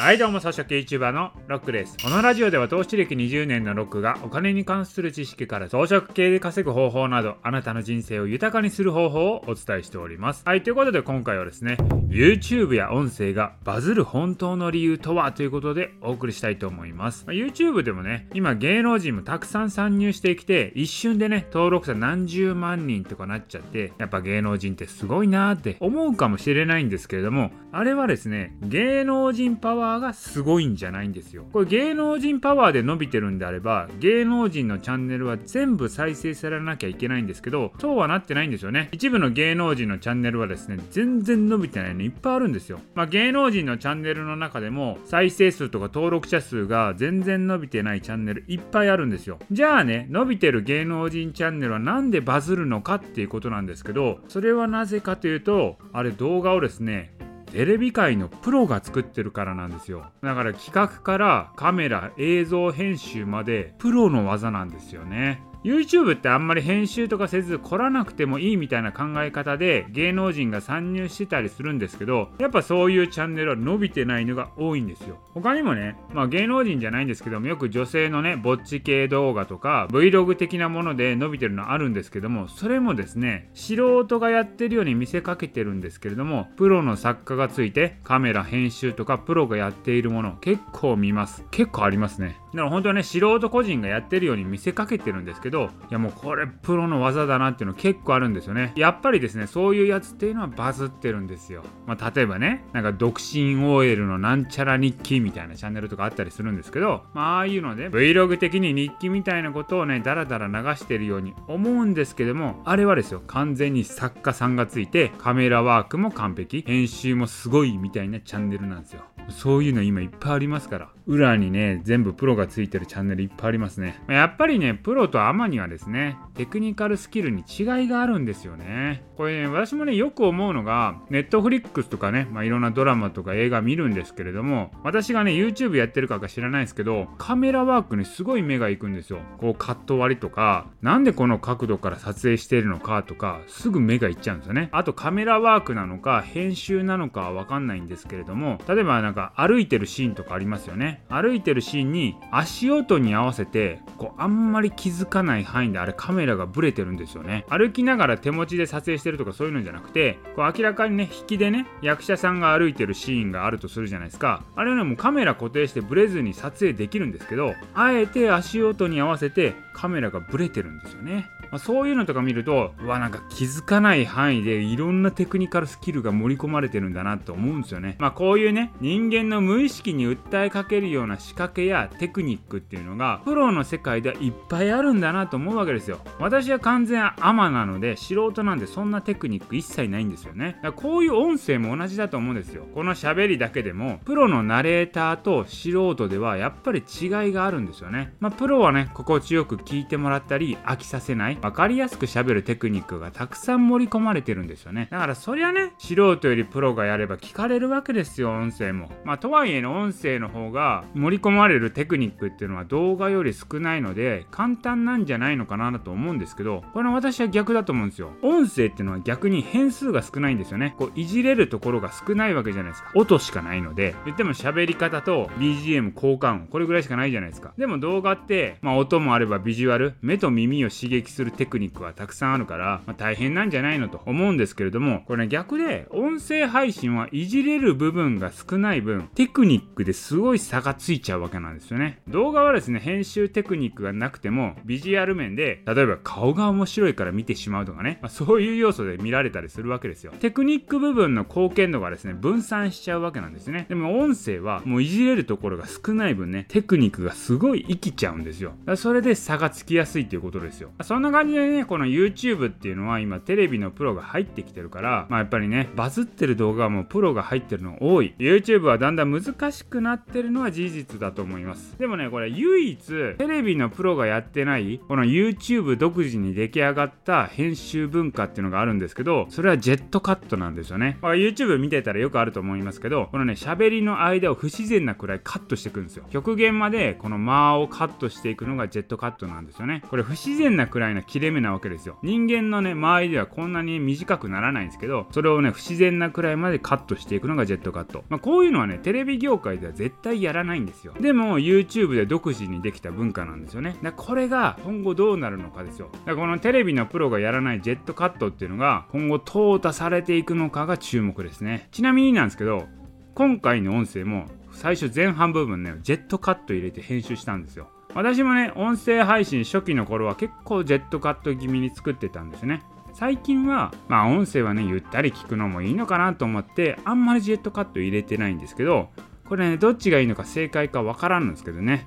はいどうも、草食 YouTuber のロックです。このラジオでは投資歴20年のロックがお金に関する知識から装飾系で稼ぐ方法など、あなたの人生を豊かにする方法をお伝えしております。はい、ということで今回はですね、YouTube や音声がバズる本当の理由とはということでお送りしたいと思います。まあ、YouTube でもね、今芸能人もたくさん参入してきて、一瞬でね、登録者何十万人とかなっちゃって、やっぱ芸能人ってすごいなーって思うかもしれないんですけれども、あれはですね、芸能人パワーワーがすごいんじゃないんですよ。これ芸能人パワーで伸びてるんであれば、芸能人のチャンネルは全部再生されなきゃいけないんですけど、そうはなってないんですよね。一部の芸能人のチャンネルはですね、全然伸びてないのいっぱいあるんですよ。まあ、芸能人のチャンネルの中でも、再生数とか登録者数が全然伸びてないチャンネルいっぱいあるんですよ。じゃあね、伸びてる芸能人チャンネルはなんでバズるのかっていうことなんですけど、それはなぜかというと、あれ動画をですね、テレビ界のプロが作ってるからなんですよ。だから企画からカメラ映像編集までプロの技なんですよね。YouTube ってあんまり編集とかせず来らなくてもいいみたいな考え方で芸能人が参入してたりするんですけどやっぱそういうチャンネルは伸びてないのが多いんですよ。他にもねまあ芸能人じゃないんですけどもよく女性のねぼっち系動画とか Vlog 的なもので伸びてるのあるんですけどもそれもですね素人がやってるように見せかけてるんですけれどもプロの作家がついてカメラ編集とかプロがやっているもの結構見ます。結構ありますね。だから本当はね。素人個人がやってるように見せかけてるんですけどいやもうこれプロの技だなっていうの結構あるんですよね。やっぱりですねそういうやつっていうのはバズってるんですよ。まあ例えばねなんか独身 OL のなんちゃら日記みたいなチャンネルとかあったりするんですけどまあああいうので Vlog 的に日記みたいなことをねダラダラ流してるように思うんですけどもあれはですよ完全に作家さんがついてカメラワークも完璧編集もすごいみたいなチャンネルなんですよ。そういうの今いっぱいありますから。裏にね全部プロがついてるチャンネルいっぱいありますね。やっぱりねプロとアマにはですねテクニカルスキルに違いがあるんですよね。これね私もねよく思うのがネットフリックスとかね、まあ、いろんなドラマとか映画見るんですけれども私がね YouTube やってるかか知らないですけどカメラワークにすごい目がいくんですよ。こうカット割りとかなんでこの角度から撮影しているのかとかすぐ目がいっちゃうんですよね。あとカメラワークなのか編集なのかはわかんないんですけれども例えばなんか歩いてるシーンとかありますよね。歩いてるシーンに足音に合わせてこうあんまり気づかない範囲であれカメラがブレてるんですよね。歩きながら手持ちで撮影してるとかそういうのじゃなくてこう明らかにね引きでね役者さんが歩いてるシーンがあるとするじゃないですか。あれはねもうカメラ固定してブレずに撮影できるんですけどあえて足音に合わせてカメラがブレてるんですよね。まあ、そういうのとか見るとうわなんか気づかない範囲でいろんなテクニカルスキルが盛り込まれてるんだなって思うんですよね。まあこういうね人間の無意識に訴えかけるような仕掛けやテクニックっていうのがプロの世界ではいっぱいあるんだなと思うわけですよ。私は完全アマなので素人なんでそんなテクニック一切ないんですよね。だからこういう音声も同じだと思うんですよ。この喋りだけでもプロのナレーターと素人ではやっぱり違いがあるんですよね。まあプロはね心地よく聞いてもらったり飽きさせない分かりやすく喋るテクニックがたくさん盛り込まれてるんですよね。だからそりゃね素人よりプロがやれば聞かれるわけですよ音声も。まあとはいえの音声の方が盛り込まれるテクニックっていうのは動画より少ないので簡単なんじゃないのかなと思うんですけどこれは私は逆だと思うんですよ音声っていうのは逆に変数が少ない。んですよねこういじれるところが少ないわけじゃないですか。音しかないので言っても喋り方と BGM 交換音これぐらいしかないじゃないですか。でも動画ってまあ音もあればビジュアル目と耳を刺激するテクニックはたくさんあるから、まあ、大変なんじゃないのと思うんですけれどもこれね逆で音声配信はいじれる部分が少ない分テクニックですごい差がついちゃうわけなんですよね。動画はですね編集テクニックがなくてもビジュアル面で例えば顔が面白いから見てしまうとかね、まあ、そういう要素で見られたりするわけですよ。テクニック部分の貢献度がですね分散しちゃうわけなんですね。でも音声はもういじれるところが少ない分ねテクニックがすごい生きちゃうんですよ。それで差がつきやすいっていうことですよ。そんな感じでねこの YouTube っていうのは今テレビのプロが入ってきてるからまあやっぱりねバズってる動画はもうプロが入ってるの多い。YouTube はだんだん難しくなってるのは事実だと思います。でもねこれ唯一テレビのプロがやってないこの YouTube 独自に出来上がった編集文化っていうのがあるんですけどそれはジェットカットなんですよね、まあ、YouTube 見てたらよくあると思いますけどこのね喋りの間を不自然なくらいカットしていくんですよ。極限までこの間をカットしていくのがジェットカットなんですよね。これ不自然なくらいの切れ目なわけですよ。人間のね周りではこんなに短くならないんですけどそれをね不自然なくらいまでカットしていくのがジェットカット、まあ、こういうのはねテレビ業界では絶対やらないんですよ。でも YouTube で独自にできた文化なんですよね。だこれが今後どうなるのかですよ。だからこのテレビのプロがやらないジェットカットっていうのが今後淘汰されていくのかが注目ですね。ちなみになんですけど今回の音声も最初前半部分ねジェットカット入れて編集したんですよ。私もね音声配信初期の頃は結構ジェットカット気味に作ってたんですね。最近はまあ音声はねゆったり聞くのもいいのかなと思ってあんまりジェットカット入れてないんですけどこれねどっちがいいのか正解かわからんんですけどね。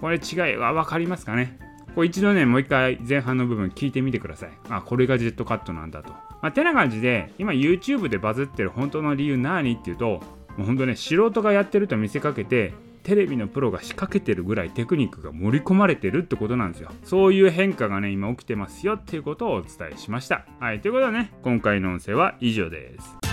これ違いは分かりますかね。これ一度ねもう一回前半の部分聞いてみてください。あこれがジェットカットなんだと。まあてな感じで今 YouTube でバズってる本当の理由何っていうともうほんとね素人がやってると見せかけてテレビのプロが仕掛けてるぐらいテクニックが盛り込まれてるってことなんですよ。そういう変化がね今起きてますよっていうことをお伝えしました。はいということでね今回の音声は以上です。